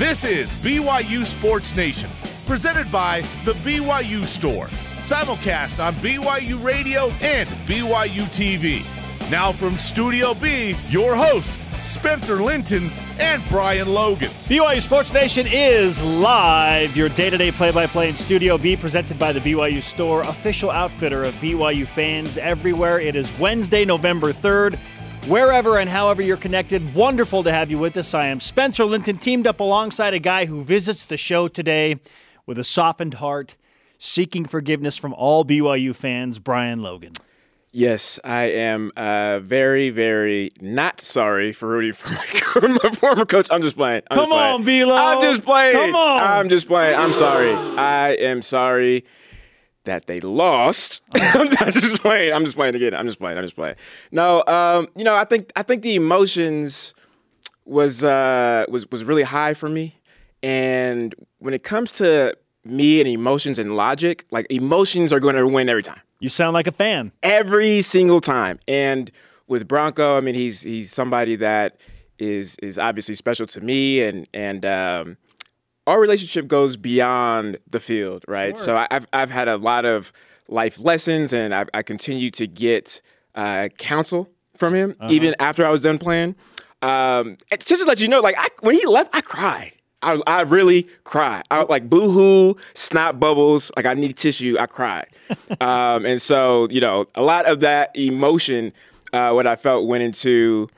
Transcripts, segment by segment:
This is BYU Sports Nation, presented by The BYU Store. Simulcast on BYU Radio and BYU TV. Now from Studio B, your hosts, Spencer Linton and Brian Logan. BYU Sports Nation is live. Your day to day play by play in Studio B, presented by the BYU Store, official outfitter of BYU fans everywhere. It is Wednesday, November 3rd. Wherever and however you're connected, wonderful to have you with us. I am Spencer Linton, teamed up alongside a guy who visits the show today with a softened heart, seeking forgiveness from all BYU fans, Brian Logan. Yes, I am uh, very, very not sorry for rooting for my, my former coach. I'm just playing. I'm Come just playing. on, Velo. I'm just playing. Come on. I'm just playing. I'm sorry. I am sorry that they lost. I'm just playing. I'm just playing again. I'm just playing. I'm just playing. No, um, you know, I think I think the emotions was uh, was was really high for me, and when it comes to me and emotions and logic, like emotions are going to win every time You sound like a fan. every single time. And with Bronco, I mean, he's he's somebody that is is obviously special to me, and and um, our relationship goes beyond the field, right? So I- I've I've had a lot of life lessons, and I, I continue to get uh, counsel from him even after I was done playing. Um, just to let you know, like I, when he left, I cried. I, I really cried. I like boo hoo, snot bubbles. Like I need tissue. I cried. um, and so, you know, a lot of that emotion, uh, what I felt went into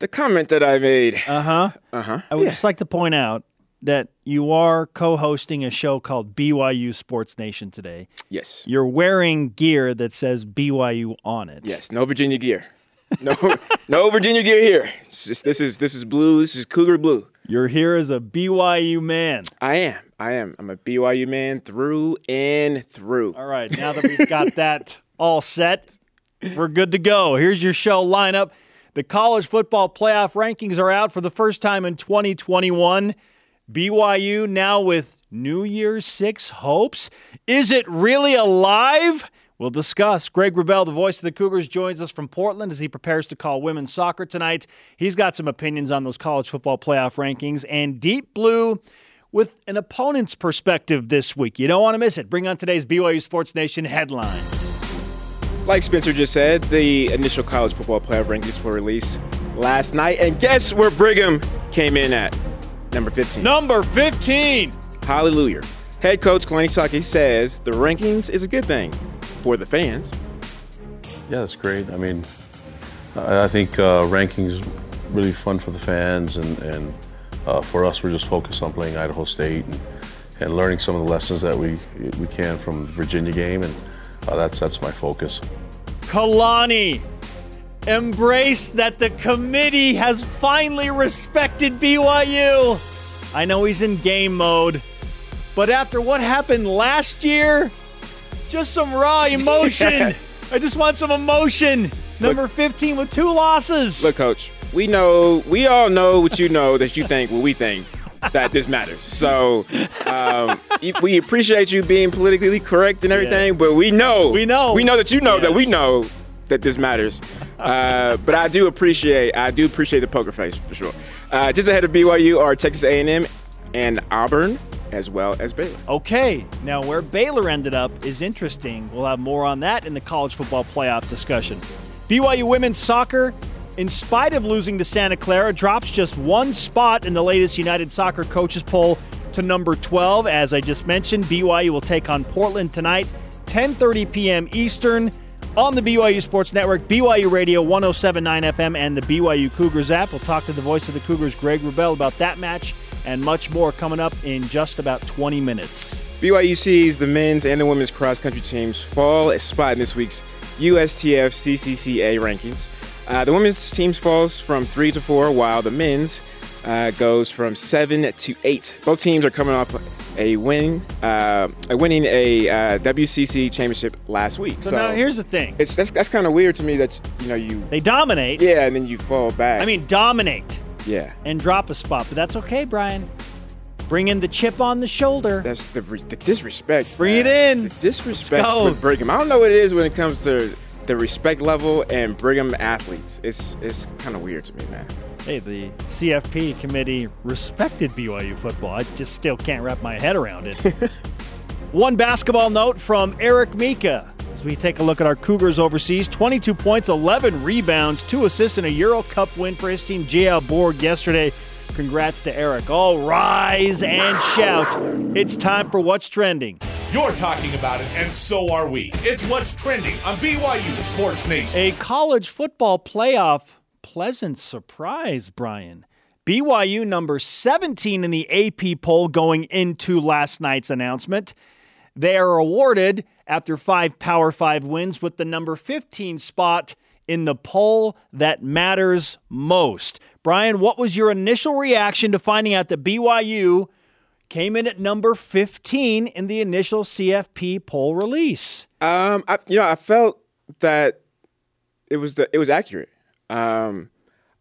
the comment that I made. Uh huh. Uh huh. I would just like to point out that you are co hosting a show called BYU Sports Nation today. Yes. You're wearing gear that says BYU on it. Yes. No Virginia gear. No, no Virginia gear here. Just, this is this is blue. This is Cougar blue. You're here as a BYU man. I am. I am. I'm a BYU man through and through. All right, now that we've got that all set, we're good to go. Here's your show lineup. The college football playoff rankings are out for the first time in 2021. BYU now with New Year's Six hopes. Is it really alive? We'll discuss. Greg Wrubell, the voice of the Cougars, joins us from Portland as he prepares to call women's soccer tonight. He's got some opinions on those college football playoff rankings and Deep Blue with an opponent's perspective this week. You don't want to miss it. Bring on today's BYU Sports Nation headlines. Like Spencer just said, the initial college football playoff rankings were released last night, and guess where Brigham came in at? Number 15. Number 15. Hallelujah. Head coach Kalani Sitake says the rankings is a good thing for the fans. Yeah, that's great. I mean, I, I think uh, rankings really fun for the fans, and, and uh, for us, we're just focused on playing Idaho State and, and learning some of the lessons that we we can from the Virginia game, and uh, that's that's my focus. Kalani. Embrace that the committee has finally respected BYU. I know he's in game mode, but after what happened last year, just some raw emotion. I just want some emotion. Number 15 with two losses. Look, coach, we know, we all know what you know that you think what we think that this matters. So um, we appreciate you being politically correct and everything, but we know, We know. we know that you know that we know that this matters. Uh, but I do appreciate, I do appreciate the poker face for sure. Uh, just ahead of BYU are Texas A&M and Auburn, as well as Baylor. Okay, now where Baylor ended up is interesting. We'll have more on that in the college football playoff discussion. BYU women's soccer, in spite of losing to Santa Clara, drops just one spot in the latest United Soccer Coaches poll to number 12. As I just mentioned, BYU will take on Portland tonight, 10:30 p.m. Eastern. On the BYU Sports Network, BYU Radio 1079 FM, and the BYU Cougars app. We'll talk to the voice of the Cougars, Greg Wrubell, about that match and much more coming up in just about 20 minutes. BYU sees the men's and the women's cross country teams fall a spot in this week's USTF CCCA rankings. Uh, the women's teams falls from three to four, while the men's uh, goes from seven to eight. Both teams are coming off a win, uh, winning a uh, WCC championship last week. So, now here's the thing. it's that's, that's kind of weird to me that you know you They dominate. yeah, and then you fall back. I mean, dominate yeah, and drop a spot, but that's okay, Brian. Bring in the chip on the shoulder. that's the, the disrespect. Bring man. it in. The disrespect with Brigham. I don't know what it is when it comes to the respect level and Brigham athletes. It's it's kind of weird to me, man. Hey, the CFP committee respected BYU football. I just still can't wrap my head around it. One basketball note from Eric Mika as we take a look at our Cougars overseas 22 points, 11 rebounds, two assists, and a Euro Cup win for his team, JL Bourg, yesterday. Congrats to Eric. All rise and shout. It's time for What's Trending. You're talking about it, and so are we. It's what's trending on BYU Sports Nation. A college football playoff pleasant surprise, Brian. BYU number 17 in the AP poll going into last night's announcement. They are awarded after five Power Five wins with the number 15 spot in the poll that matters most. Brian, what was your initial reaction to finding out that BYU came in at number 15 in the initial CFP poll release. Um, I, you know, I felt that it was the it was accurate. Um,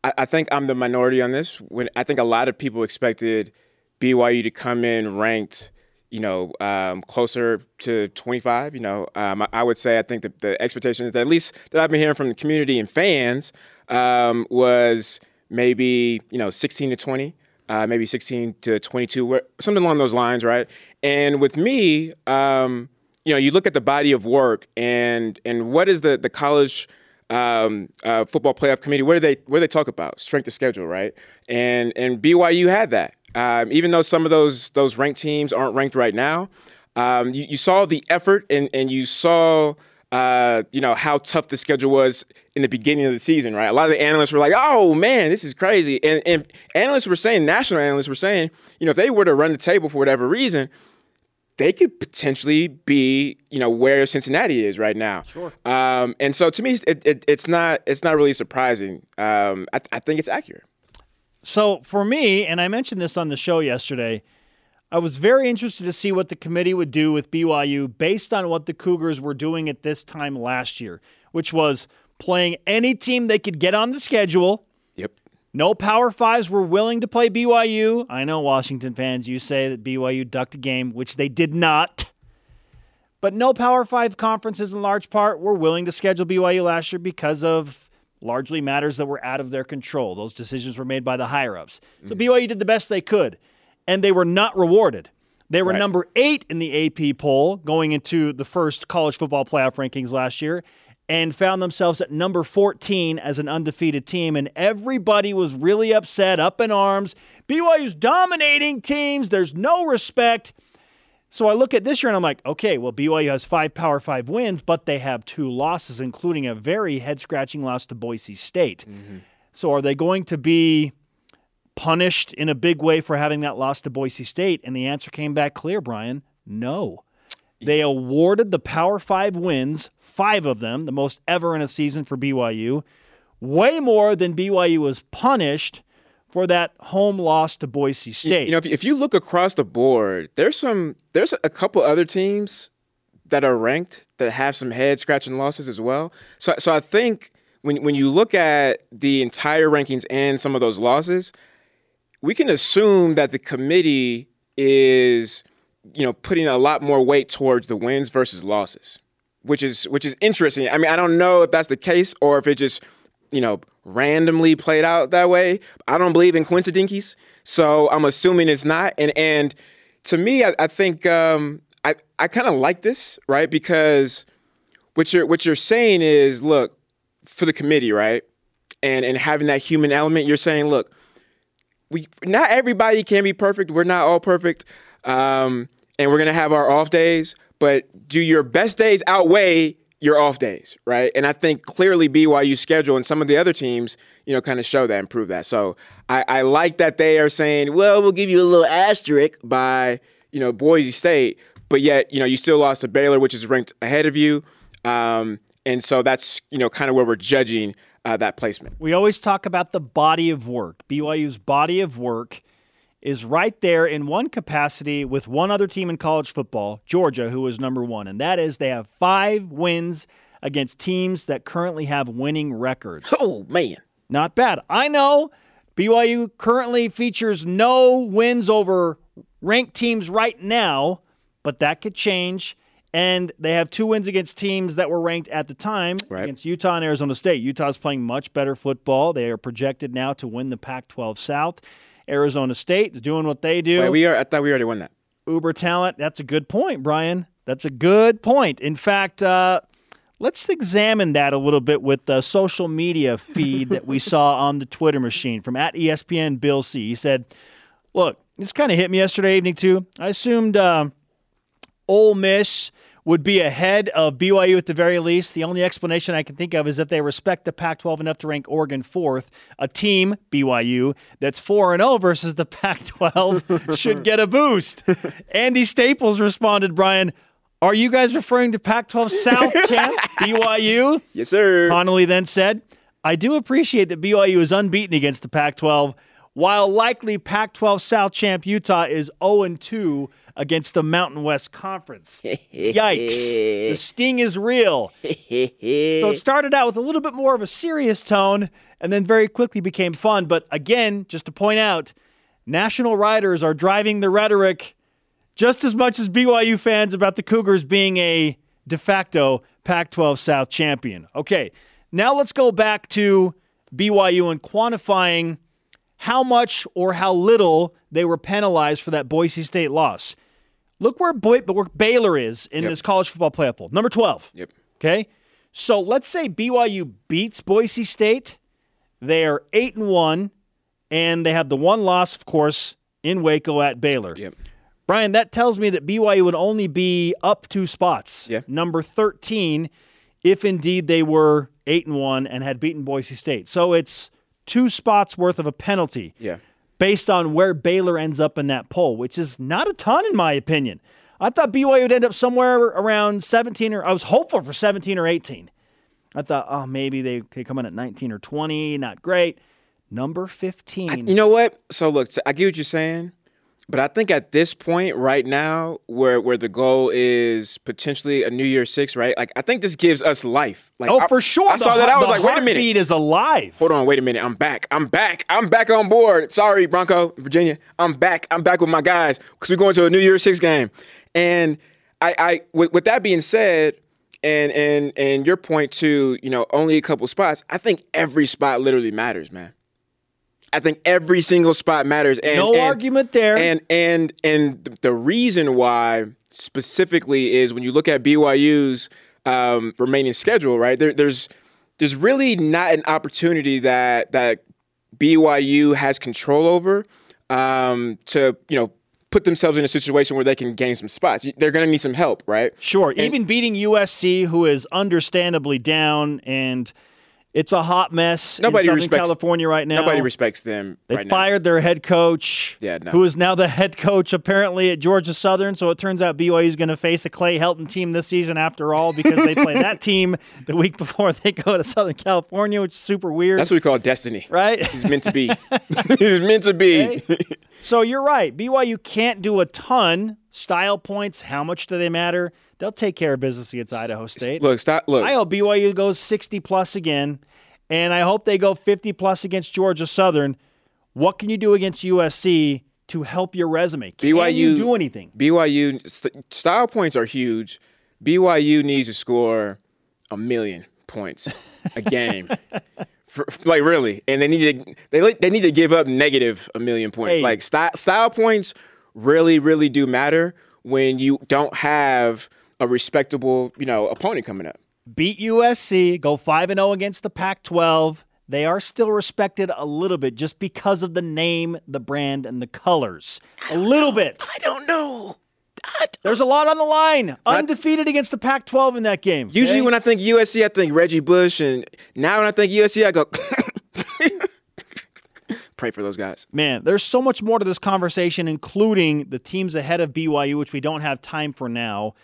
I, I think I'm the minority on this. When I think a lot of people expected BYU to come in ranked, you know, um, closer to 25. You know, um, I, I, would say I think that the expectations that at least that I've been hearing from the community and fans um, was maybe you know 16 to 20 uh, maybe 16 to 22, something along those lines, right? And with me, um, you know, you look at the body of work and and what is the the college um, uh, football playoff committee? What do they what do they talk about? Strength of schedule, right? And and BYU had that. Um, even though some of those those ranked teams aren't ranked right now, um, you, you saw the effort and and you saw uh, you know, how tough the schedule was in the beginning of the season, right? A lot of the analysts were like, oh man, this is crazy. And, and analysts were saying, national analysts were saying, you know, if they were to run the table for whatever reason, they could potentially be, you know, where Cincinnati is right now. Sure. Um, and so to me, it, it, it's not it's not really surprising. Um, I, I think it's accurate. So for me, and I mentioned this on the show yesterday, I was very interested to see what the committee would do with BYU based on what the Cougars were doing at this time last year, which was playing any team they could get on the schedule. No Power Fives were willing to play BYU. I know Washington fans, you say that BYU ducked a game, which they did not. But no Power Five conferences, in large part, were willing to schedule BYU last year because of largely matters that were out of their control. Those decisions were made by the higher ups. So mm. BYU did the best they could and they were not rewarded. They were right. number eight in the AP poll going into the first college football playoff rankings last year and found themselves at number 14 as an undefeated team. And everybody was really upset, up in arms. BYU's dominating teams. There's no respect. So I look at this year and I'm like, okay, well, BYU has five Power Five wins, but they have two losses, including a very head scratching loss to Boise State. Mm-hmm. So are they going to be punished in a big way for having that loss to Boise State? And the answer came back clear, Brian. No. They awarded the Power Five wins, five of them, the most ever in a season for BYU, way more than BYU was punished for that home loss to Boise State. You know, if, if you look across the board, there's some, there's a couple other teams that are ranked that have some head scratching losses as well. So, so I think when when you look at the entire rankings and some of those losses, we can assume that the committee is, you know, putting a lot more weight towards the wins versus losses, which is which is interesting. I mean, I don't know if that's the case or if it just, you know, randomly played out that way. I don't believe in coincidences, so I'm assuming it's not. And and to me, I, I think um, I I kind of like this, right? Because what you're what you're saying is, look, for the committee, right? And and having that human element, you're saying, look, we not everybody can be perfect. We're not all perfect, um, and we're gonna have our off days. But do your best days outweigh your off days, right? And I think clearly BYU schedule and some of the other teams, you know, kind of show that and prove that. So I, I like that they are saying, well, we'll give you a little asterisk by you know Boise State, but yet you know you still lost to Baylor, which is ranked ahead of you. Um, and so that's you know kind of where we're judging uh, that placement. We always talk about the body of work. BYU's body of work is right there in one capacity with one other team in college football, Georgia, who is number one, and that is they have five wins against teams that currently have winning records. Oh man, not bad. I know BYU currently features no wins over ranked teams right now, but that could change And they have two wins against teams that were ranked at the time Right. against Utah and Arizona State. Utah's playing much better football. They are projected now to win the Pac 12 South. Arizona State is doing what they do. Wait, we are. I thought we already won that. Uber talent. That's a good point, Brian. That's a good point. In fact, uh, let's examine that a little bit with the social media feed that we saw on the Twitter machine from at ESPN Bill C. He said, "Look, this kind of hit me yesterday evening too. I assumed uh, Ole Miss." Would be ahead of BYU at the very least. The only explanation I can think of is if they respect the Pac 12 enough to rank Oregon fourth. A team, BYU, that's 4 and 0 versus the Pac 12 should get a boost. Andy Staples responded, Brian, are you guys referring to Pac 12 South champ, BYU? Yes, sir. Connelly then said, I do appreciate that BYU is unbeaten against the Pac 12, while likely Pac 12 South champ Utah is 0 2 against the Mountain West Conference. Yikes. The sting is real. So it started out with a little bit more of a serious tone and then very quickly became fun. But again, just to point out, national writers are driving the rhetoric just as much as BYU fans about the Cougars being a de facto Pac 12 South champion. Okay, now let's go back to BYU and quantifying how much or how little they were penalized for that Boise State loss. Look where, Boy- where Baylor is in Yep. this college football playoff poll. Number 12. Yep. Okay. So let's say BYU beats Boise State. They are 8 and 1 and they have the one loss of course in Waco at Baylor. Yep. Brian, that tells me that BYU would only be up two spots. Yeah. Number 13 if indeed they were 8 and 1 and had beaten Boise State. So it's two spots worth of a penalty Yeah. Based on where Baylor ends up in that poll, which is not a ton in my opinion. I thought BYU would end up somewhere around 17 or I was hopeful for 17 or 18. I thought, oh, maybe they could come in at 19 or 20. Not great. Number 15. You know what? So look, I get what you're saying, but I think at this point right now, where where the goal is potentially a New Year Six, right? Like I think this gives us life. Like oh, I- for sure. I The saw that. I was like, wait a minute. heartbeat is alive. Hold on, wait a minute. I'm back. I'm back. I'm back on board. Sorry, Bronco, Virginia. I'm back. I'm back with my guys because we're going to a New Year Six game. And I, I with, with that being said, and and and your point to you know only a couple spots. I think every spot literally matters, man. I think every single spot matters. And, No and- argument there. And and and the reason why specifically is when you look at BYU's um, remaining schedule, right? There, there's there's really not an opportunity that that BYU has control over um, to you know put themselves in a situation where they can gain some spots. They're going to need some help, right? Sure. Even beating USC, who is understandably down, and it's a hot mess Nobody in Southern respects- California right now. Nobody respects them. They right now. fired their head coach, Yeah, no. who is now the head coach apparently at Georgia Southern. So it turns out BYU is going to face a Clay Helton team this season after all because they play that team the week before they go to Southern California, which is super weird. That's what we call destiny. right? He's meant to be. He's meant to be. So you're right. BYU can't do a ton. Style points, how much do they matter? They'll take care of business against Idaho State. Look, stop. Look. I hope BYU goes 60 plus again, and I hope they go 50 plus against Georgia Southern. What can you do against USC to help your resume? Can BYU you do anything? BYU st- style points are huge. BYU needs to score a million points a game. For, like really, and they need to they they need to give up negative a million points. Hey. Like style style points really really do matter when you don't have a respectable you know opponent coming up. Beat USC, go 5 and 0 against the Pac 12. They are still respected a little bit just because of the name, the brand, and the colors. A little bit. I don't know. There's a lot on the line. Undefeated against the Pac 12 in that game. Usually okay? when I think USC, I think Reggie Bush, and now when I think USC, I go. Pray for those guys. Man, there's so much more to this conversation, including the teams ahead of BYU, which we don't have time for now,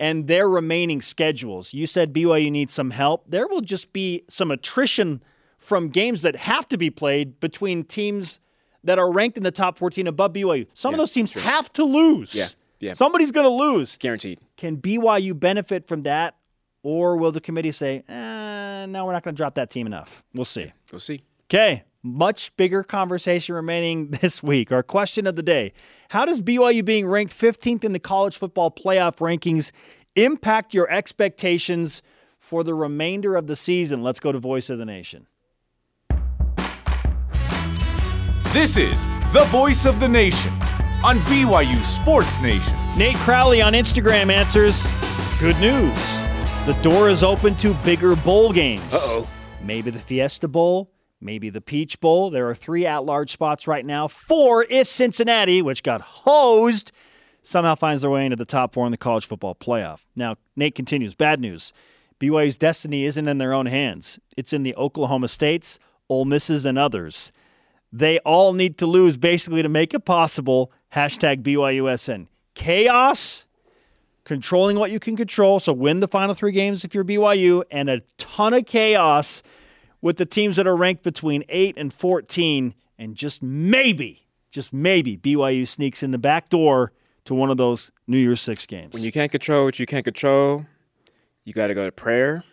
and their remaining schedules. You said BYU needs some help. There will just be some attrition from games that have to be played between teams that are ranked in the top 14 above BYU. Some of those teams have to lose. Yeah, yeah. Somebody's going to lose. Guaranteed. Can BYU benefit from that, or will the committee say, eh, no, we're not going to drop that team enough? We'll see. We'll see. Okay, much bigger conversation remaining this week. Our question of the day How does BYU being ranked 15th in the college football playoff rankings impact your expectations for the remainder of the season? Let's go to Voice of the Nation. This is the Voice of the Nation on BYU Sports Nation. Nate Crowley on Instagram answers Good news. The door is open to bigger bowl games. Uh-oh. Maybe the Fiesta Bowl, maybe the Peach Bowl. There are three at large spots right now. Four if Cincinnati, which got hosed, somehow finds their way into the top four in the college football playoff. Now, Nate continues bad news. BYU's destiny isn't in their own hands, it's in the Oklahoma States, Ole Misses, and others. They all need to lose basically to make it possible. Hashtag BYUSN. Chaos controlling what you can control. So win the final three games if you're BYU, and a ton of chaos with the teams that are ranked between 8 and 14. And just maybe, just maybe, BYU sneaks in the back door to one of those New Year's Six games. When you can't control what you can't control, you got to go to prayer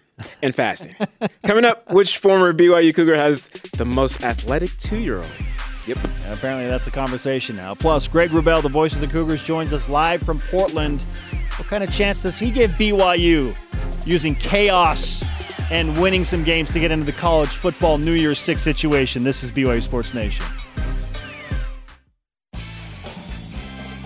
and fasting. Coming up, which former BYU Cougar has the most athletic two year old? Yep. And apparently, that's a conversation now. Plus, Greg Wrubell, the voice of the Cougars, joins us live from Portland. What kind of chance does he give BYU using chaos and winning some games to get into the college football New Year's Six situation? This is BYU Sports Nation.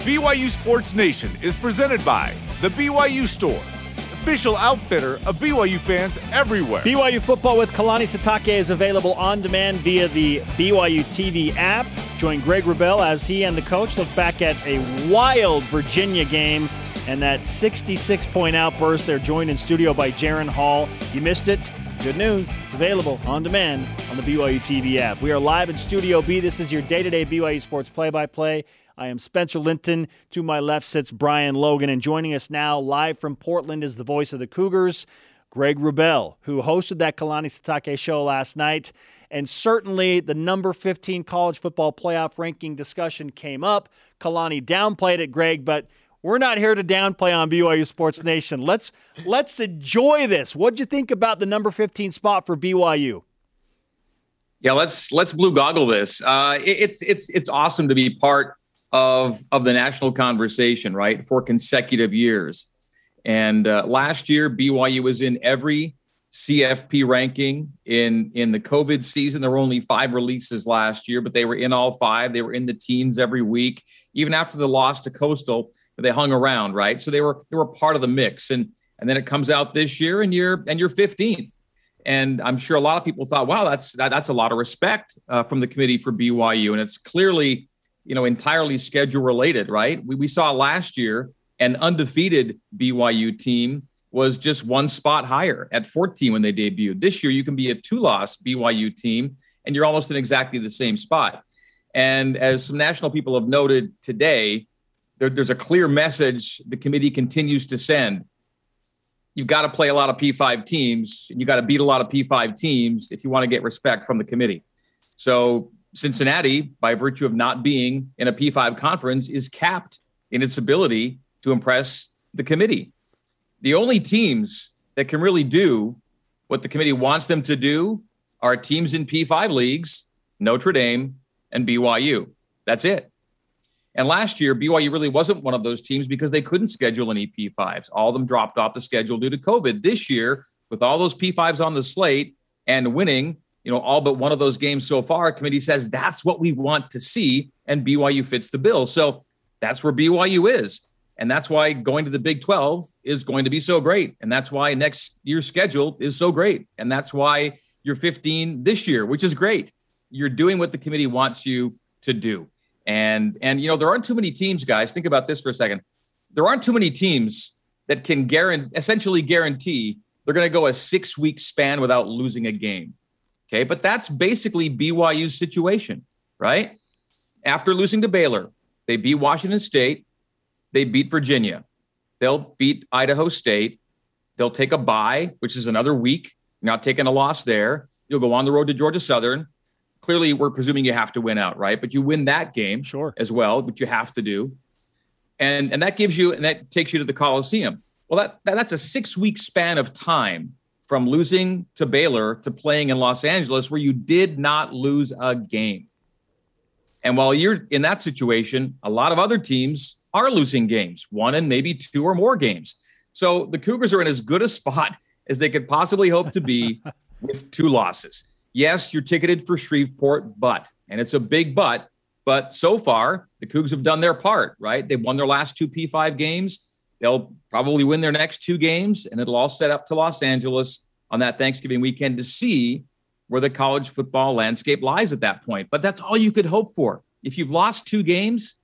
BYU Sports Nation is presented by The BYU Store, official outfitter of BYU fans everywhere. BYU football with Kalani Sitake is available on demand via the BYU TV app. Join Greg Wrubell as he and the coach look back at a wild Virginia game and that 66 point outburst. They're joined in studio by Jaren Hall. You missed it? Good news. It's available on demand on the BYU TV app. We are live in Studio B. This is your day to day BYU Sports play by play. I am Spencer Linton. To my left sits Brian Logan. And joining us now, live from Portland, is the voice of the Cougars, Greg Wrubell, who hosted that Kalani Sitake show last night. And certainly the number 15 college football playoff ranking discussion came up. Kalani downplayed it, Greg, but we're not here to downplay on BYU Sports Nation. Let's let's enjoy this. What'd you think about the number 15 spot for BYU? Yeah, let's let's blue goggle this. Uh, it, it's it's it's awesome to be part of of the national conversation, right? For consecutive years. And uh, last year, BYU was in every CFP ranking in in the COVID season. There were only five releases last year, but they were in all five. They were in the teens every week, even after the loss to Coastal. They hung around, right? So they were they were part of the mix, and and then it comes out this year, and you're and you're 15th. And I'm sure a lot of people thought, wow, that's that, that's a lot of respect uh, from the committee for BYU, and it's clearly you know entirely schedule related, right? We we saw last year an undefeated BYU team was just one spot higher at 14 when they debuted. This year, you can be a two loss BYU team and you're almost in exactly the same spot. And as some national people have noted today, there, there's a clear message the committee continues to send. You've got to play a lot of P5 teams and you got to beat a lot of P5 teams if you want to get respect from the committee. So, Cincinnati, by virtue of not being in a P5 conference, is capped in its ability to impress the committee the only teams that can really do what the committee wants them to do are teams in P5 leagues, Notre Dame and BYU. That's it. And last year, BYU really wasn't one of those teams because they couldn't schedule any P5s. All of them dropped off the schedule due to COVID. This year, with all those P5s on the slate and winning, you know, all but one of those games so far, committee says that's what we want to see, and BYU fits the bill. So that's where BYU is. And that's why going to the Big 12 is going to be so great. And that's why next year's schedule is so great. And that's why you're 15 this year, which is great. You're doing what the committee wants you to do. And and you know, there aren't too many teams, guys. Think about this for a second. There aren't too many teams that can guarantee essentially guarantee they're going to go a 6-week span without losing a game. Okay? But that's basically BYU's situation, right? After losing to Baylor, they beat Washington State, they beat Virginia. They'll beat Idaho State. They'll take a bye, which is another week. Not taking a loss there. You'll go on the road to Georgia Southern. Clearly, we're presuming you have to win out, right? But you win that game sure. as well, which you have to do. And, and that gives you, and that takes you to the Coliseum. Well, that, that that's a six week span of time from losing to Baylor to playing in Los Angeles where you did not lose a game. And while you're in that situation, a lot of other teams are losing games, one and maybe two or more games. So the Cougars are in as good a spot as they could possibly hope to be with two losses. Yes, you're ticketed for Shreveport, but, and it's a big but, but so far, the Cougs have done their part, right? They've won their last two P5 games. They'll probably win their next two games, and it'll all set up to Los Angeles on that Thanksgiving weekend to see where the college football landscape lies at that point. But that's all you could hope for. If you've lost two games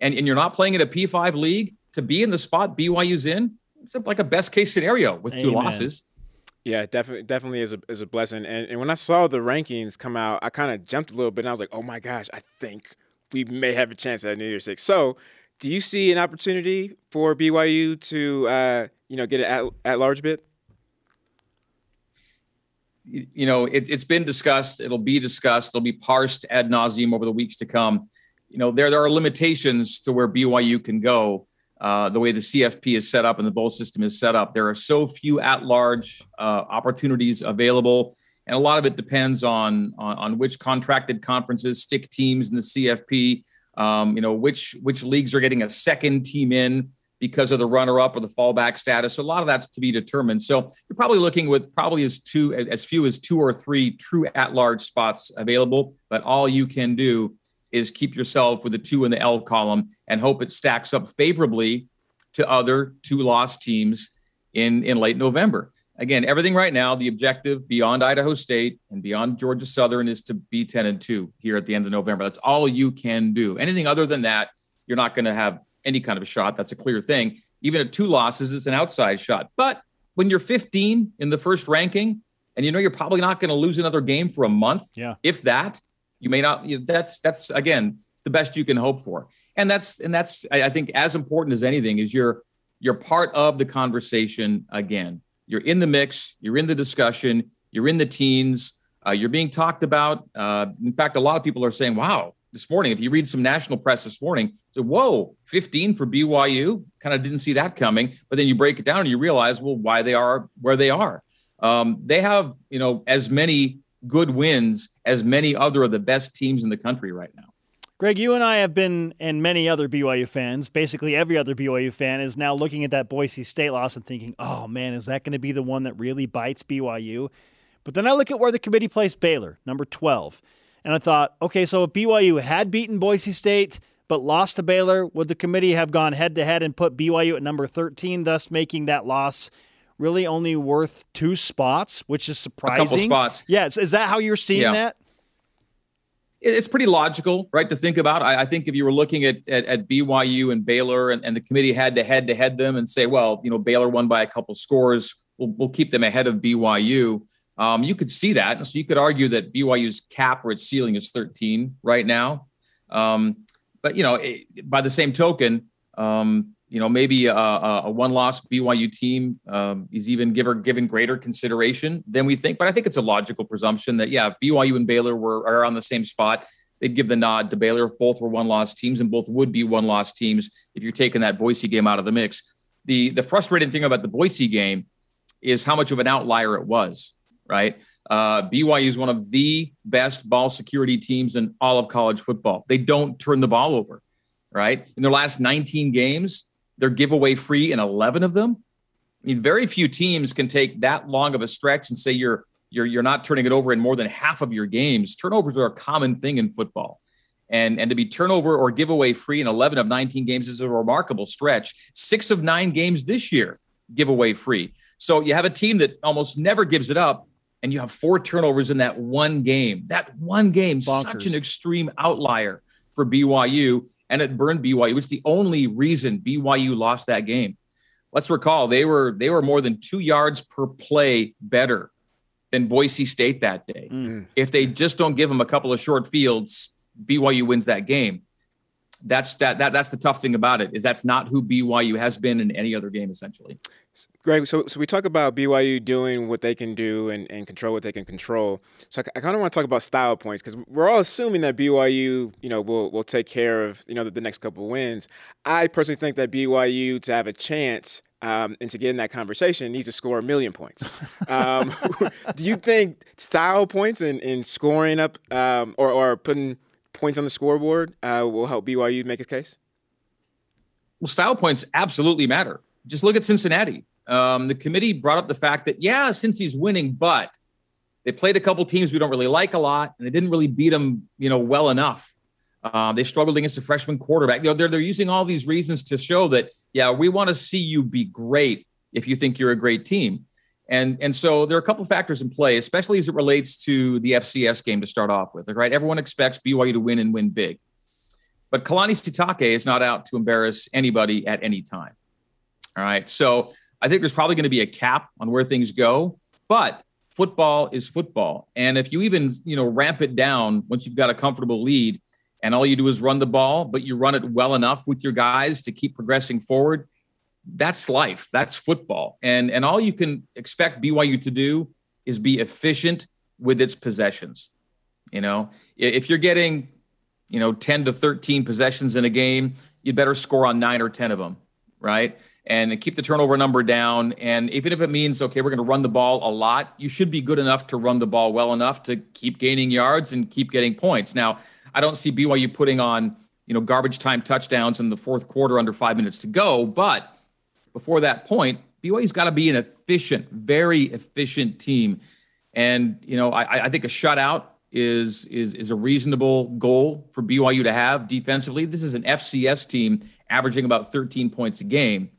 and, and you're not playing in a P5 league, to be in the spot BYU's in, it's like a best case scenario with two Amen. losses. Yeah, definitely, definitely is a is a blessing. And, and when I saw the rankings come out, I kind of jumped a little bit, and I was like, "Oh my gosh, I think we may have a chance at New Year's Six. So, do you see an opportunity for BYU to, uh, you know, get it at at large bid? you know, it, has been discussed. It'll be discussed. It'll be parsed ad nauseum over the weeks to come. You know, there there are limitations to where BYU can go. Uh, the way the CFP is set up and the bowl system is set up, there are so few at-large uh, opportunities available, and a lot of it depends on, on, on which contracted conferences stick teams in the CFP. Um, you know, which which leagues are getting a second team in because of the runner-up or the fallback status. So a lot of that's to be determined. So you're probably looking with probably as two as few as two or three true at-large spots available. But all you can do is keep yourself with the two in the L column and hope it stacks up favorably to other two lost teams in in late November. Again, everything right now, the objective beyond Idaho State and beyond Georgia Southern is to be 10 and 2 here at the end of November. That's all you can do. Anything other than that, you're not going to have any kind of a shot. That's a clear thing. Even at two losses, it's an outside shot. But when you're 15 in the first ranking, and you know you're probably not going to lose another game for a month, Yeah. if that, you may not. You know, that's that's again, it's the best you can hope for. And that's and that's I, I think as important as anything is you're you're part of the conversation again. You're in the mix. You're in the discussion. You're in the teens. Uh, you're being talked about. Uh, in fact, a lot of people are saying, "Wow, this morning, if you read some national press this morning, so whoa, 15 for BYU, kind of didn't see that coming. But then you break it down and you realize, well, why they are where they are. Um, they have, you know, as many good wins as many other of the best teams in the country right now. Greg, you and I have been, and many other BYU fans, basically every other BYU fan, is now looking at that Boise State loss and thinking, oh man, is that going to be the one that really bites BYU? But then I look at where the committee placed Baylor, number 12. And I thought, okay, so if BYU had beaten Boise State but lost to Baylor, would the committee have gone head to head and put BYU at number 13, thus making that loss really only worth two spots, which is surprising? A couple spots. Yes. Is that how you're seeing Yeah. that? it's pretty logical, right, to think about. I, I think if you were looking at, at, at BYU and Baylor and, and the committee had to head to head them and say, well, you know, Baylor won by a couple scores, we'll, we'll keep them ahead of BYU. Um, you could see that. And so you could argue that BYU's cap or its ceiling is 13 right now. Um, but, you know, it, by the same token, um, you know, maybe a, a, one-loss BYU team um, is even given given greater consideration than we think. But I think it's a logical presumption that yeah, BYU and Baylor were are on the same spot. They'd give the nod to Baylor if both were one-loss teams, and both would be one-loss teams if you're taking that Boise game out of the mix. The the frustrating thing about the Boise game is how much of an outlier it was. Right, uh, BYU is one of the best ball security teams in all of college football. They don't turn the ball over. Right, in their last 19 games, they're giveaway free in 11 of them. I mean, very few teams can take that long of a stretch and say you're you're you're not turning it over in more than half of your games. Turnovers are a common thing in football. And, and to be turnover or giveaway free in 11 of 19 games is a remarkable stretch. Six of nine games this year, giveaway free. So you have a team that almost never gives it up, and you have four turnovers in that one game. That one game, such an extreme outlier for BYU, and it burned BYU. It's the only reason BYU lost that game. Let's recall they were they were more than two yards per play better than Boise State that day. Mm. If they just don't give them a couple of short fields, BYU wins that game. That's that, that that's the tough thing about it is that's not who BYU has been in any other game essentially. Greg, so so we talk about BYU doing what they can do and, and control what they can control. So I, I kind of want to talk about style points because we're all assuming that BYU, you know, will will take care of you know the, the next couple wins. I personally think that BYU to have a chance um, and to get in that conversation needs to score a million points. Um, do you think style points and, and scoring up um, or or putting points on the scoreboard uh, will help BYU make its case? Well, style points absolutely matter. Just look at Cincinnati. Um, the committee brought up the fact that yeah, Cincy's winning, but they played a couple teams we don't really like a lot, and they didn't really beat them, you know, well enough. Uh, they struggled against a freshman quarterback. You know, they're they're using all these reasons to show that yeah, we want to see you be great if you think you're a great team. And, and so there are a couple of factors in play, especially as it relates to the FCS game to start off with. Right, everyone expects BYU to win and win big, but Kalani Sitake is not out to embarrass anybody at any time. All right, so I think there's probably going to be a cap on where things go, but football is football, and if you even you know ramp it down once you've got a comfortable lead, and all you do is run the ball, but you run it well enough with your guys to keep progressing forward that's life. That's football. And and all you can expect BYU to do is be efficient with its possessions. You know, if you're getting, you know, 10 to 13 possessions in a game, you'd better score on 9 or 10 of them, right? And keep the turnover number down. And even if it means, okay, we're going to run the ball a lot, you should be good enough to run the ball well enough to keep gaining yards and keep getting points. Now, I don't see BYU putting on, you know, garbage time touchdowns in the fourth quarter under five minutes to go, but before that point, BYU's got to be an efficient, very efficient team. And you know, I, I think a shutout is is is a reasonable goal for BYU to have defensively. This is an FCS team averaging about 13 points a game.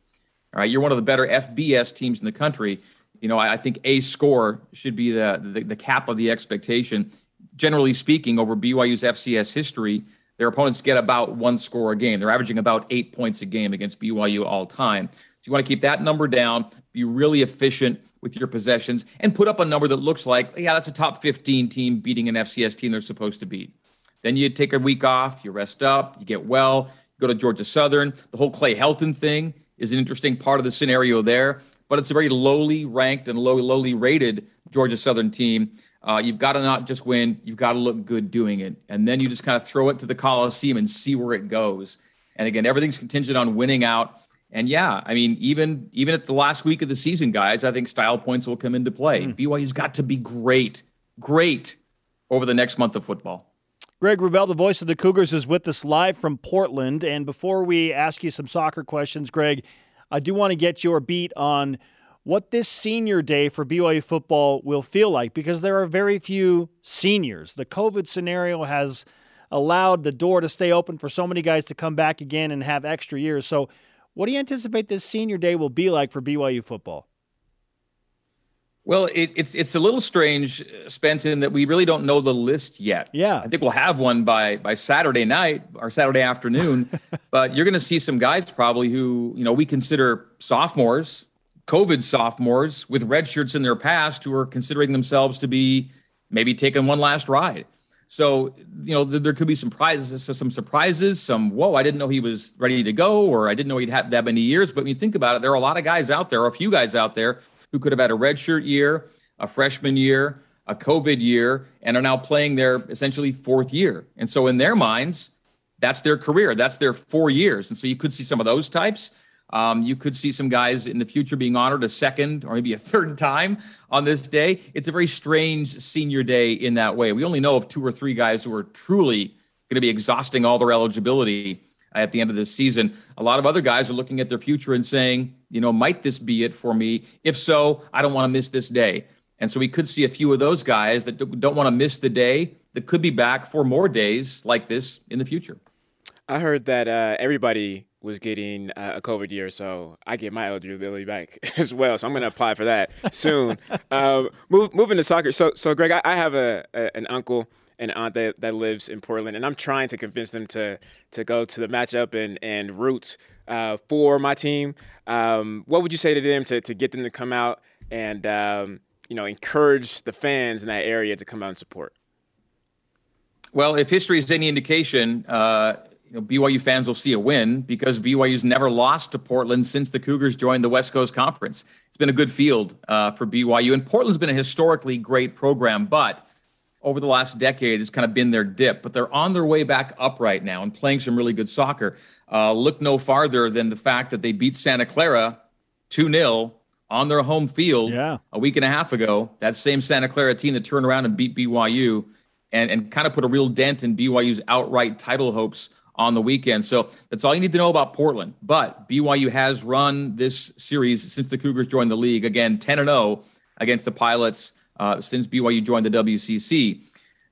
All right, you're one of the better FBS teams in the country. You know, I, I think a score should be the, the the cap of the expectation. Generally speaking, over BYU's FCS history, their opponents get about one score a game. They're averaging about eight points a game against BYU all time. So you want to keep that number down, be really efficient with your possessions, and put up a number that looks like, yeah, that's a top 15 team beating an FCS team they're supposed to beat. Then you take a week off, you rest up, you get well, you go to Georgia Southern. The whole Clay Helton thing is an interesting part of the scenario there, but it's a very lowly ranked and low, lowly rated Georgia Southern team. Uh, you've got to not just win, you've got to look good doing it. And then you just kind of throw it to the Coliseum and see where it goes. And again, everything's contingent on winning out. And yeah, I mean, even even at the last week of the season, guys, I think style points will come into play. Mm. BYU's got to be great, great over the next month of football. Greg Wrubell, the voice of the Cougars, is with us live from Portland. And before we ask you some soccer questions, Greg, I do want to get your beat on what this senior day for BYU football will feel like because there are very few seniors. The COVID scenario has allowed the door to stay open for so many guys to come back again and have extra years. So, what do you anticipate this senior day will be like for BYU football? Well, it, it's it's a little strange, uh, Spence, in that we really don't know the list yet. Yeah, I think we'll have one by by Saturday night or Saturday afternoon. but you're going to see some guys probably who you know we consider sophomores, COVID sophomores with red shirts in their past, who are considering themselves to be maybe taking one last ride. So, you know, there could be some prizes, some surprises, some, whoa, I didn't know he was ready to go, or I didn't know he'd had that many years. But when you think about it, there are a lot of guys out there, a few guys out there who could have had a redshirt year, a freshman year, a COVID year, and are now playing their essentially fourth year. And so in their minds, that's their career. That's their four years. And so you could see some of those types. Um, you could see some guys in the future being honored a second or maybe a third time on this day. It's a very strange senior day in that way. We only know of two or three guys who are truly going to be exhausting all their eligibility at the end of this season. A lot of other guys are looking at their future and saying, you know, might this be it for me? If so, I don't want to miss this day. And so we could see a few of those guys that don't want to miss the day that could be back for more days like this in the future. I heard that uh, everybody was getting uh, a COVID year, so I get my eligibility back as well. So I'm going to apply for that soon. um, move, moving to soccer. So, so Greg, I, I have a, a, an uncle and aunt that, that lives in Portland, and I'm trying to convince them to to go to the matchup and and roots uh, for my team. Um, what would you say to them to to get them to come out and um, you know encourage the fans in that area to come out and support? Well, if history is any indication, uh, you know, BYU fans will see a win because BYU's never lost to Portland since the Cougars joined the West Coast Conference. It's been a good field uh, for BYU, and Portland's been a historically great program, but over the last decade, it's kind of been their dip. But they're on their way back up right now and playing some really good soccer. Uh, look no farther than the fact that they beat Santa Clara 2 0 on their home field yeah. a week and a half ago. That same Santa Clara team that turned around and beat BYU and, and kind of put a real dent in BYU's outright title hopes on the weekend. So that's all you need to know about Portland. But BYU has run this series since the Cougars joined the league. Again, 10 and 0 against the Pilots uh, since BYU joined the WCC.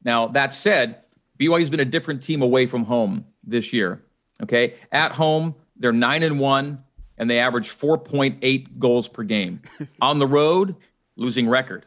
Now, that said, BYU's been a different team away from home this year. Okay. At home, they're 9 and 1 and they average 4.8 goals per game. on the road, losing record.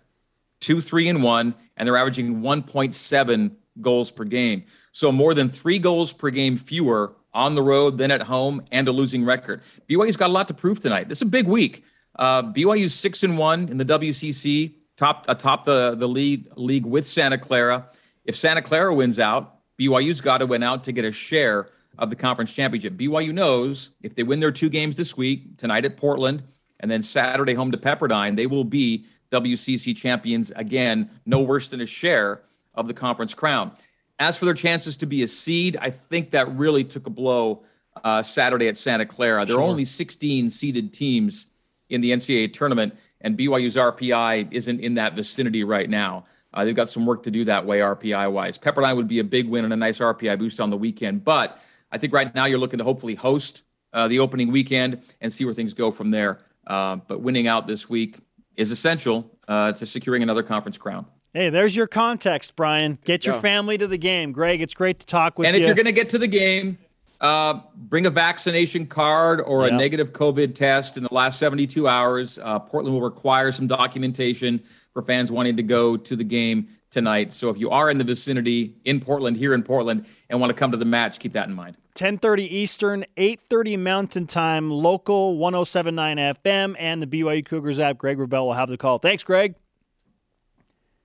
2 3 and 1 and they're averaging 1.7 goals per game. So more than three goals per game fewer on the road than at home and a losing record. BYU's got a lot to prove tonight. This is a big week. Uh, BYU's six and one in the WCC, top atop the the league league with Santa Clara. If Santa Clara wins out, BYU's got to win out to get a share of the conference championship. BYU knows if they win their two games this week, tonight at Portland, and then Saturday home to Pepperdine, they will be WCC champions again, no worse than a share of the conference crown. As for their chances to be a seed, I think that really took a blow uh, Saturday at Santa Clara. There sure. are only 16 seeded teams in the NCAA tournament, and BYU's RPI isn't in that vicinity right now. Uh, they've got some work to do that way, RPI wise. Pepperdine would be a big win and a nice RPI boost on the weekend. But I think right now you're looking to hopefully host uh, the opening weekend and see where things go from there. Uh, but winning out this week is essential uh, to securing another conference crown. Hey, there's your context, Brian. Get your family to the game. Greg, it's great to talk with you. And if you. are going to get to the game, uh, bring a vaccination card or a negative COVID test in the last 72 hours. Uh, Portland will require some documentation for fans wanting to go to the game tonight. So if you are in the vicinity in Portland, here in Portland, and want to come to the match, keep that in mind. 10:30 Eastern, 8:30 Mountain Time, local 107.9 FM, and the BYU Cougars app. Greg Wrubell will have the call. Thanks, Greg.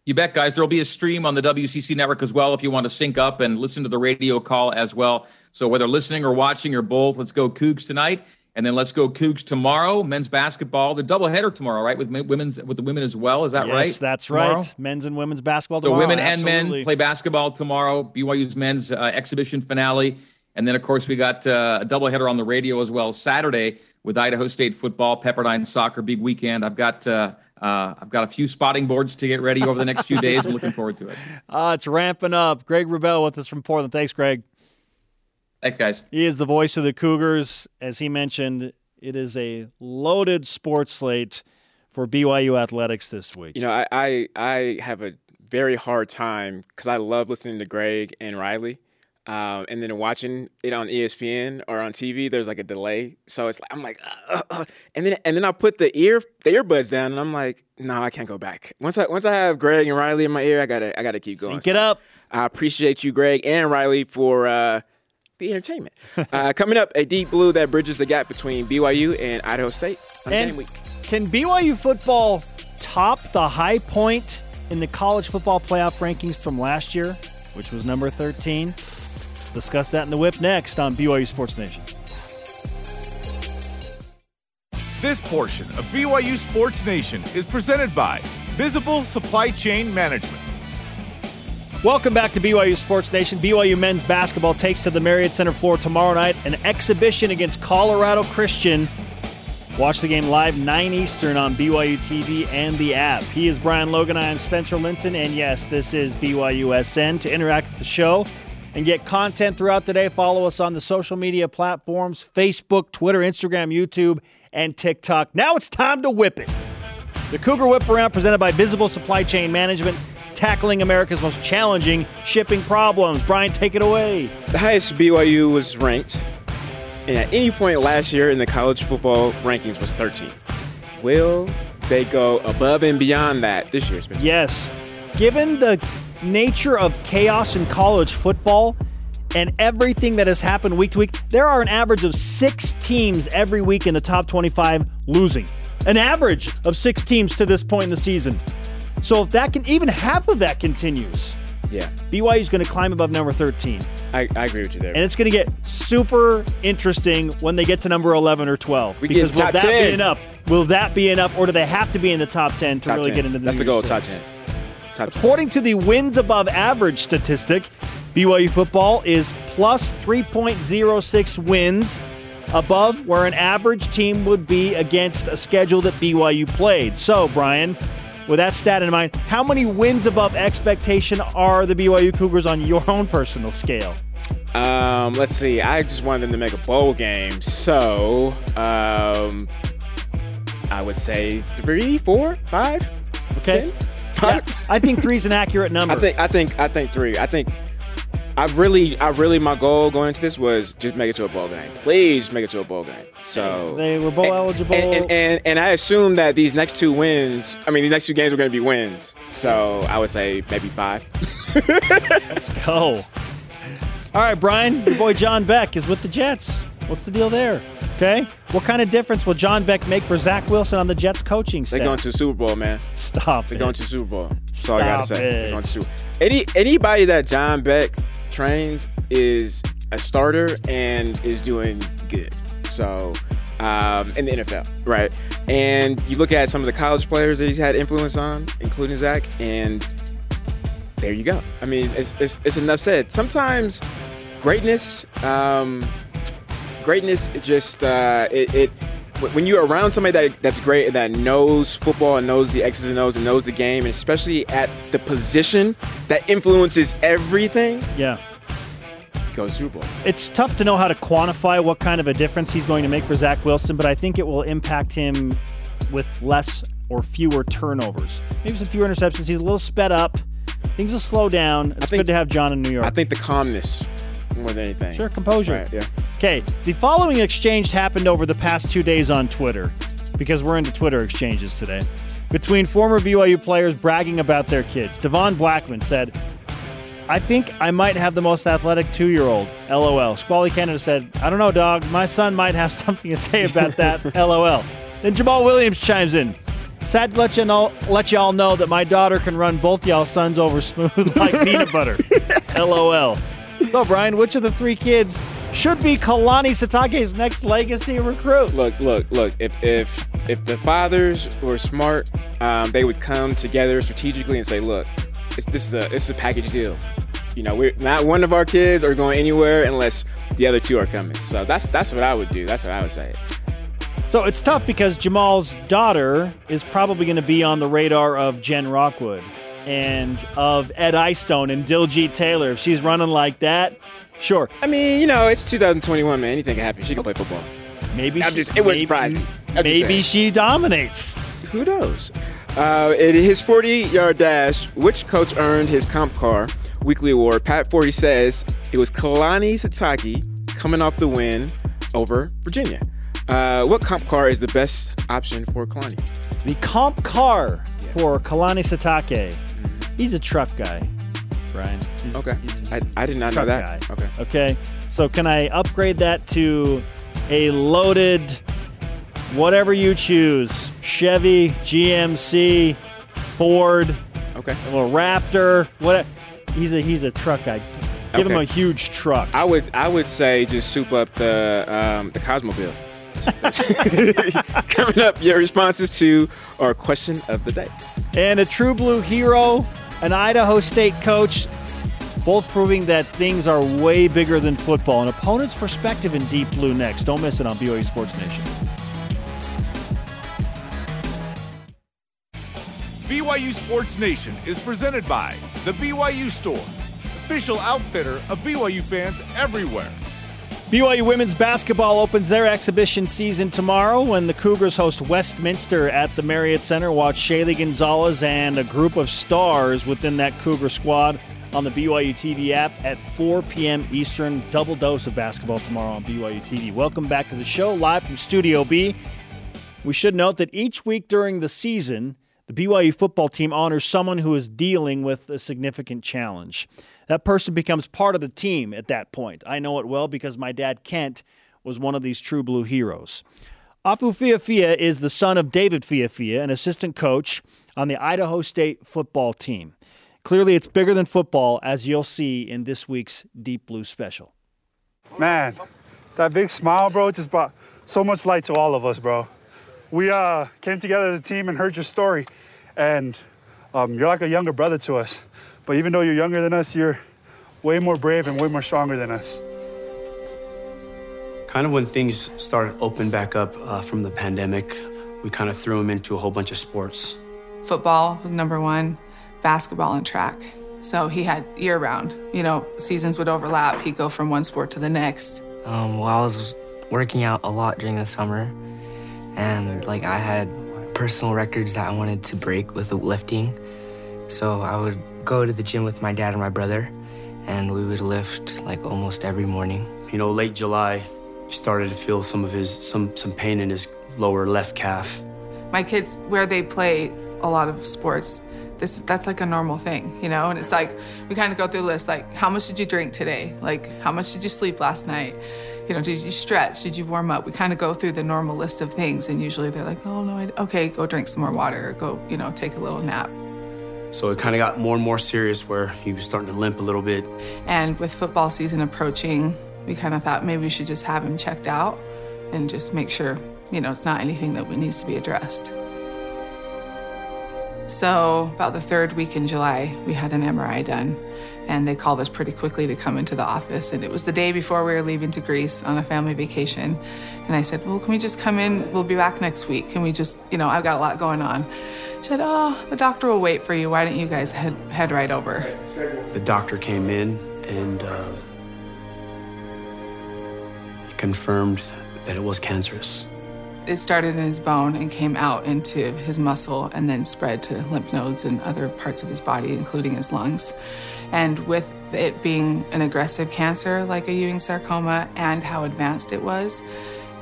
You bet, guys. There'll be a stream on the WCC network as well if you want to sync up and listen to the radio call as well. So whether listening or watching or both, let's go Cougs tonight, and then let's go Cougs tomorrow. Men's basketball, the doubleheader tomorrow, right? With women's with the women as well. Is that yes, right? Yes, that's tomorrow? right. Men's and women's basketball tomorrow. So women Absolutely. and men play basketball tomorrow. BYU's men's uh, exhibition finale, and then of course we got uh, a doubleheader on the radio as well Saturday with Idaho State football, Pepperdine soccer, big weekend. I've got. Uh, uh, I've got a few spotting boards to get ready over the next few days. I'm looking forward to it. Uh, it's ramping up. Greg Wrubell with us from Portland. Thanks, Greg. Thanks, guys. He is the voice of the Cougars. As he mentioned, it is a loaded sports slate for BYU athletics this week. You know, I I, I have a very hard time because I love listening to Greg and Riley. Um, and then watching it on ESPN or on TV, there's like a delay. So it's like I'm like, uh, uh, uh. and then and then I put the ear the earbuds down, and I'm like, no, I can't go back. Once I once I have Greg and Riley in my ear, I gotta I gotta keep going. Sync it up. I appreciate you, Greg and Riley, for uh, the entertainment. uh, coming up, a deep blue that bridges the gap between BYU and Idaho State on and game week. Can BYU football top the high point in the college football playoff rankings from last year, which was number 13? Discuss that in the whip next on BYU Sports Nation. This portion of BYU Sports Nation is presented by Visible Supply Chain Management. Welcome back to BYU Sports Nation. BYU men's basketball takes to the Marriott Center floor tomorrow night, an exhibition against Colorado Christian. Watch the game live 9 Eastern on BYU TV and the app. He is Brian Logan. I am Spencer Linton. And yes, this is BYUSN. To interact with the show, and get content throughout the day. Follow us on the social media platforms Facebook, Twitter, Instagram, YouTube, and TikTok. Now it's time to whip it. The Cougar Whip Around presented by Visible Supply Chain Management, tackling America's most challenging shipping problems. Brian, take it away. The highest BYU was ranked, and at any point last year in the college football rankings was 13. Will they go above and beyond that this year? Spencer? Yes. Given the nature of chaos in college football and everything that has happened week to week, there are an average of six teams every week in the top 25 losing. An average of six teams to this point in the season. So if that can, even half of that continues, yeah, BYU is going to climb above number 13. I, I agree with you there. And it's going to get super interesting when they get to number 11 or 12. We because will that 10. be enough? Will that be enough, or do they have to be in the top 10 to top really 10. get into the That's the goal, six? top 10. According to the wins above average statistic, BYU football is plus 3.06 wins above where an average team would be against a schedule that BYU played. So, Brian, with that stat in mind, how many wins above expectation are the BYU Cougars on your own personal scale? Um, let's see. I just wanted them to make a bowl game, so um, I would say three, four, five. Okay. Ten? Yeah, I think three is an accurate number. I think I think I think three. I think I really I really my goal going into this was just make it to a bowl game. Please make it to a bowl game. So they were bowl and, eligible. And, and, and and I assume that these next two wins, I mean these next two games were going to be wins. So I would say maybe five. Let's go. All right, Brian, your boy John Beck is with the Jets. What's the deal there? Okay. What kind of difference will John Beck make for Zach Wilson on the Jets coaching They're going to the Super Bowl, man. Stop They're it. going to the Super Bowl. That's all I gotta say. it. They're going to Super Any anybody that John Beck trains is a starter and is doing good. So um, in the NFL, right? And you look at some of the college players that he's had influence on, including Zach, and there you go. I mean, it's it's, it's enough said. Sometimes greatness, um, greatness, just uh, it. it when you're around somebody that, that's great and that knows football and knows the X's and O's and knows the game, and especially at the position that influences everything, Yeah. go Super Bowl. It's tough to know how to quantify what kind of a difference he's going to make for Zach Wilson, but I think it will impact him with less or fewer turnovers. Maybe some fewer interceptions. He's a little sped up. Things will slow down. It's think- good to have John in New York. I think the calmness more than anything. Sure, composure. Right, yeah. Okay, the following exchange happened over the past two days on Twitter, because we're into Twitter exchanges today, between former BYU players bragging about their kids. Devon Blackmon said, I think I might have the most athletic two year old. LOL. Squally Canada said, I don't know, dog. My son might have something to say about that. LOL. Then Jamaal Williams chimes in. Sad to let you know, let y'all know that my daughter can run both y'all sons over smooth like peanut butter. LOL. So, Brian, which of the three kids should be Kalani Sitake's next legacy recruit? Look, look, look. If if if the fathers were smart, um, they would come together strategically and say, "Look, this is a this is a package deal. You know, we're not one of our kids are going anywhere unless the other two are coming. So that's that's what I would do. That's what I would say. So it's tough because Jamaal's daughter is probably going to be on the radar of Jen Rockwood and of Ed Eyestone and Diljeet Taylor. If she's running like that, sure, I mean, you know, it's 2021, man. Anything can happen. She can play football. maybe I'm she, just- it maybe, surprise me. I'm Maybe she dominates. Who knows? Uh, in his 40-yard dash, which coach earned his comp car weekly award? Pat Forde says it was Kalani Sitake coming off the win over Virginia. Uh, what comp car is the best option for Kalani? The comp car for Kalani Sitake. He's a truck guy, Brian. He's- Okay, he's I, I did not know that. guy. Okay, Okay. So can I upgrade that to a loaded whatever you choose? Chevy, GMC, Ford, okay. a little Raptor, what he's a he's a truck guy. Give him a huge truck. I would I would say just soup up the um, the Cosmobile. Coming up, your responses to our question of the day. And a true blue hero, an Idaho State coach, both proving that things are way bigger than football. An opponent's perspective in Deep Blue next. Don't miss it on BYU Sports Nation. BYU Sports Nation is presented by The BYU Store, official outfitter of BYU fans everywhere. BYU women's basketball opens their exhibition season tomorrow when the Cougars host Westminster at the Marriott Center. Watch Shaylee Gonzalez and a group of stars within that Cougar squad on the BYU TV app at 4 p.m. Eastern. Double dose of basketball tomorrow on BYU TV. Welcome back to the show, live from Studio B. We should note that each week during the season, the BYU football team honors someone who is dealing with a significant challenge. That person becomes part of the team at that point. I know it well because my dad, Kent, was one of these true blue heroes. Afu Fiafia is the son of David Fiafia, an assistant coach on the Idaho State football team. Clearly, it's bigger than football, as you'll see in this week's Deep Blue special. Man, that big smile, bro, just brought so much light to all of us, bro. We uh, came together as a team and heard your story, and um, you're like a younger brother to us. But even though you're younger than us, you're way more brave and way more stronger than us. Kind of when things started open back up uh, from the pandemic, we kind of threw him into a whole bunch of sports. Football, number one, basketball and track. So he had year round. You know, seasons would overlap. He'd go from one sport to the next. Um, well, I was working out a lot during the summer, and like I had personal records that I wanted to break with lifting. So I would go to the gym with my dad and my brother, and we would lift like almost every morning. You know, late July, he started to feel some of his some some pain in his lower left calf. My kids, where they play a lot of sports, this that's like a normal thing, you know. And it's like we kind of go through the list, like how much did you drink today? Like how much did you sleep last night? You know, did you stretch? Did you warm up? We kind of go through the normal list of things, and usually they're like, oh no, I, okay, go drink some more water, or go, you know, take a little nap. So it kind of got more and more serious where he was starting to limp a little bit. And with football season approaching, we kind of thought maybe we should just have him checked out and just make sure, you know, it's not anything that needs to be addressed. So, about the third week in July, we had an MRI done, and they called us pretty quickly to come into the office. And it was the day before we were leaving to Greece on a family vacation. And I said, Well, can we just come in? We'll be back next week. Can we just, you know, I've got a lot going on. She said, Oh, the doctor will wait for you. Why don't you guys head, head right over? The doctor came in and uh, confirmed that it was cancerous. It started in his bone and came out into his muscle and then spread to lymph nodes and other parts of his body, including his lungs. And with it being an aggressive cancer like a Ewing sarcoma and how advanced it was,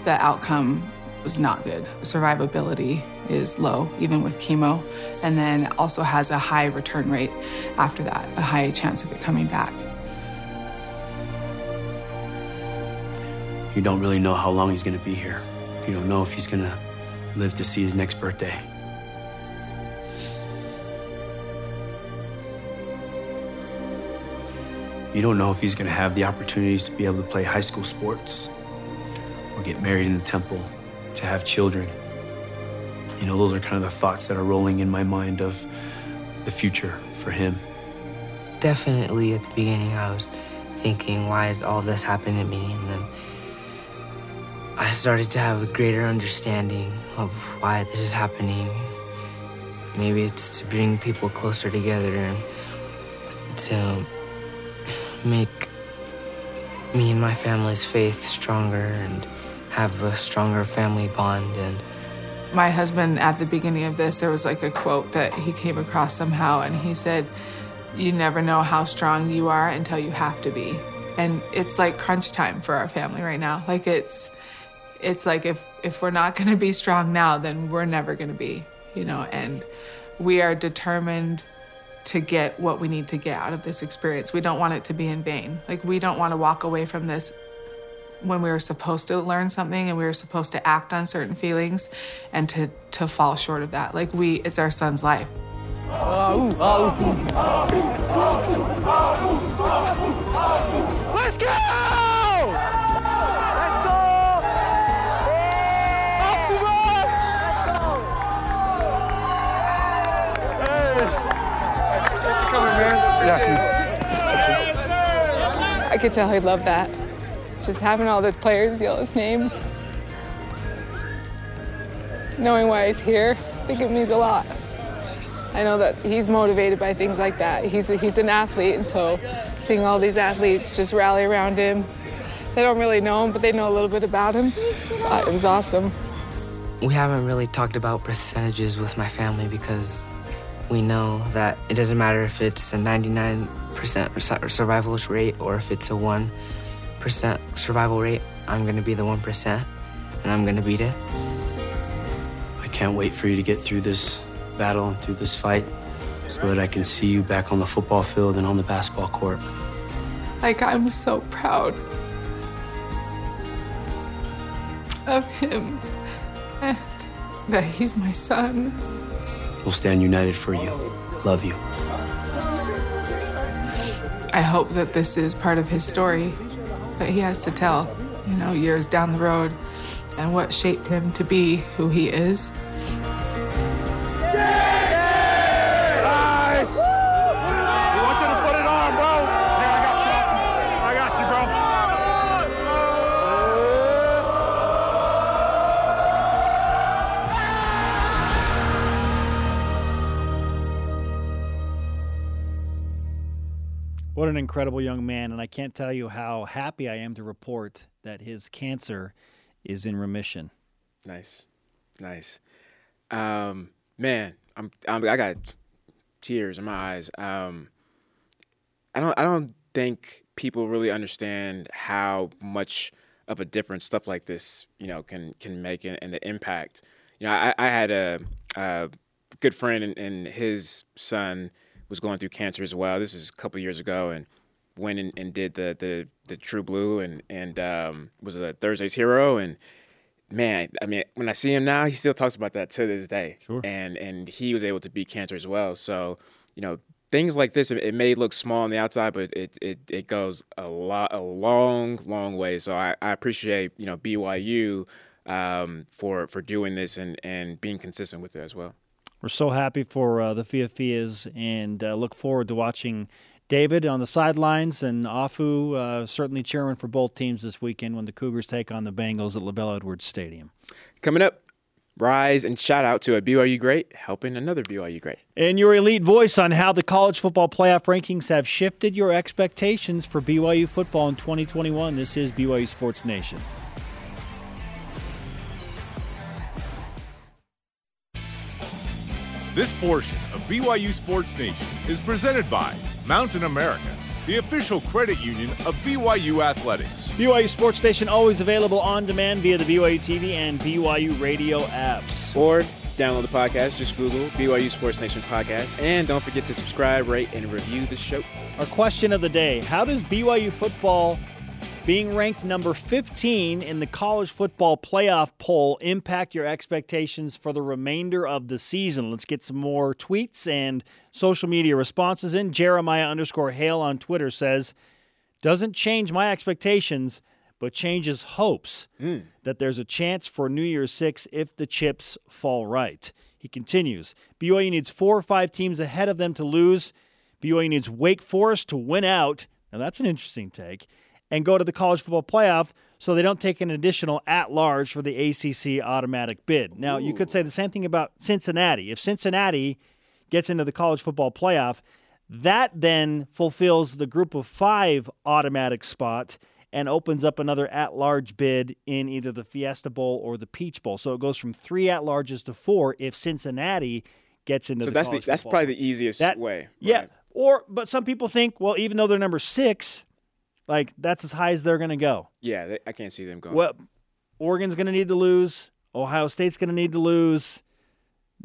the outcome was not good. Survivability is low, even with chemo, and then also has a high return rate after that, a high chance of it coming back. You don't really know how long he's going to be here. You don't know if he's to live to see his next birthday. You don't know if he's going to have the opportunities to be able to play high school sports or get married in the temple, to have children. You know, those are kind of the thoughts that are rolling in my mind of the future for him. Definitely at the beginning, I was thinking, why is all this happening to me? And then I started to have a greater understanding of why this is happening. Maybe it's to bring people closer together and to make me and my family's faith stronger and have a stronger family bond. And my husband at the beginning of this there was like a quote that he came across somehow and he said you never know how strong you are until you have to be. And it's like crunch time for our family right now. Like it's it's like if if we're not going to be strong now then we're never going to be you know and we are determined to get what we need to get out of this experience. We don't want it to be in vain. Like we don't want to walk away from this when we were supposed to learn something and we were supposed to act on certain feelings and to to fall short of that. Like we it's our son's life. Let's go! I could tell he loved that. Just having all the players yell his name. Knowing why he's here, I think it means a lot. I know that he's motivated by things like that. He's, a, he's an athlete, and so seeing all these athletes just rally around him, they don't really know him, but they know a little bit about him. So, it was awesome. we haven't really talked about percentages with my family because we know that it doesn't matter if it's a 99% survival rate or if it's a 1% survival rate. I'm going to be the 1% and I'm going to beat it. I can't wait for you to get through this battle and through this fight so that I can see you back on the football field and on the basketball court. Like, I'm so proud of him and that he's my son. We'll stand united for you. Love you. I hope that this is part of his story that he has to tell, you know, years down the road and what shaped him to be who he is. What an incredible young man. And I can't tell you how happy I am to report that his cancer is in remission. Nice. Nice. Um, man, I'm, I'm I got tears in my eyes. Um, I don't I don't think people really understand how much of a difference stuff like this, you know, can can make and, and the impact. You know, I, I had a, a good friend and, and, his son was going through cancer as well. This is a couple years ago, and went and, and did the, the the True Blue and and um, was a Thursday's hero. And man, I mean, when I see him now, he still talks about that to this day. Sure. And and he was able to beat cancer as well. So you know, things like this, it may look small on the outside, but it it, it goes a lot, a long, long way. So I, I appreciate you know BYU um, for for doing this and and being consistent with it as well. We're so happy for uh, the Fiafias and uh, look forward to watching David on the sidelines and Afu uh, certainly cheering for both teams this weekend when the Cougars take on the Bengals at LaVell Edwards Stadium. Coming up, rise and shout out to a BYU great helping another BYU great. And your elite voice on how the college football playoff rankings have shifted your expectations for BYU football in 2021. This is BYU Sports Nation. This portion of BYU Sports Nation is presented by Mountain America, the official credit union of BYU Athletics. BYU Sports Nation always available on demand via the BYU TV and BYU radio apps. Or download the podcast, just Google BYU Sports Nation podcast, and don't forget to subscribe, rate, and review the show. Our question of the day How does BYU football being ranked number 15 in the college football playoff poll impact your expectations for the remainder of the season? Let's get some more tweets and social media responses in. Jeremiah underscore Hale on Twitter says, doesn't change my expectations, but changes hopes mm. that there's a chance for New Year's Six if the chips fall right. He continues, BYU needs four or five teams ahead of them to lose. BYU needs Wake Forest to win out. Now that's an interesting take and go to the college football playoff so they don't take an additional at large for the ACC automatic bid. Now, Ooh. you could say the same thing about Cincinnati. If Cincinnati gets into the college football playoff, that then fulfills the group of five automatic spot and opens up another at large bid in either the Fiesta Bowl or the Peach Bowl. So it goes from three at larges to four if Cincinnati gets into so the that's the, that's probably the easiest that, way. Right? Yeah. Or but some people think, well, even though they're number six, like that's as high as they're going to go. Yeah, they, I can't see them going. Well, Oregon's going to need to lose. Ohio State's going to need to lose.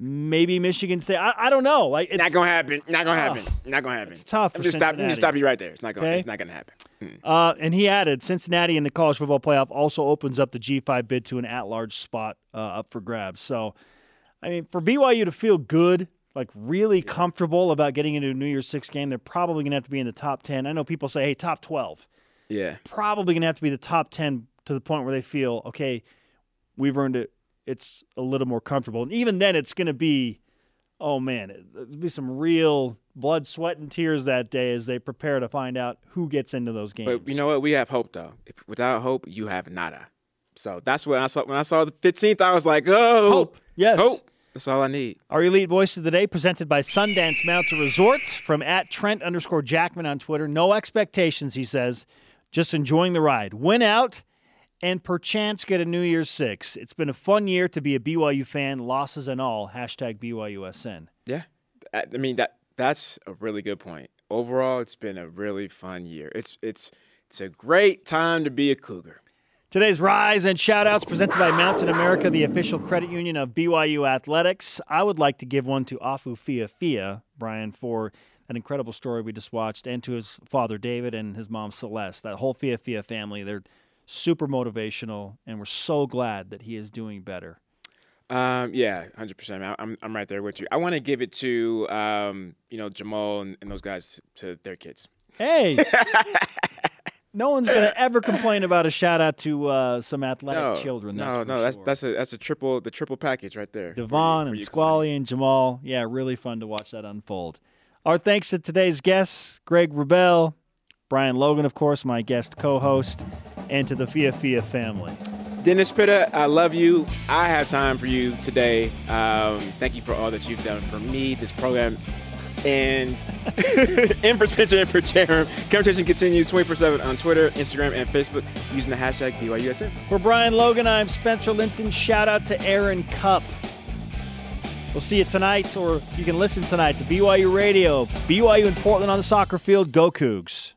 Maybe Michigan State. I, I don't know. Like it's not gonna happen. Not gonna happen. Oh, not gonna happen. It's tough. I'm just stop. I'm just stop you right there. It's not gonna. Okay? It's not gonna happen. Hmm. Uh, and he added, Cincinnati in the college football playoff also opens up the G5 bid to an at-large spot uh, up for grabs. So, I mean, for BYU to feel good, like really yeah. comfortable about getting into a New Year's Six game, they're probably gonna have to be in the top ten. I know people say, hey, top twelve. Yeah. Probably going to have to be the top 10 to the point where they feel, okay, we've earned it. It's a little more comfortable. And even then, it's going to be, oh man, it'll be some real blood, sweat, and tears that day as they prepare to find out who gets into those games. But you know what? We have hope, though. If, without hope, you have nada. So that's when I saw when I saw the 15th, I was like, oh, hope. Yes. Hope. That's all I need. Our elite voice of the day, presented by Sundance Mountain Resort, from at Trent underscore Jackman on Twitter. No expectations, he says just enjoying the ride. Win out and perchance get a New Year's Six. It's been a fun year to be a BYU fan, losses and all. Hashtag BYUSN. Yeah. I mean, that that's a really good point. Overall, it's been a really fun year. It's it's it's a great time to be a Cougar. Today's Rise and Shoutouts presented by Mountain America, the official credit union of BYU Athletics. I would like to give one to Afu Fiafia, Brian, for an incredible story we just watched, and to his father David and his mom Celeste. That whole Fiafia family, they're super motivational, and we're so glad that he is doing better. Um, yeah, hundred percent. I'm I'm right there with you. I want to give it to um, you know Jamaal and, and those guys to their kids. Hey. no one's gonna ever complain about a shout out to uh, some athletic no, children. no, no, sure. that's that's a that's a triple the triple package right there. Devon and Squally and Jamaal. Yeah, really fun to watch that unfold. Our thanks to today's guests, Greg Wrubell, Brian Logan, of course, my guest co-host, and to the Fiafia family. Dennis Pitta, I love you. I have time for you today. Um, thank you for all that you've done for me. This program And in for Spencer and for Jarom. Conversation continues 24 7 on Twitter, Instagram, and Facebook using the hashtag BYUSN. For Brian Logan, I'm Spencer Linton. Shout out to Aaron Cup. We'll see you tonight, or you can listen tonight to BYU Radio. BYU in Portland on the soccer field. Go Cougs.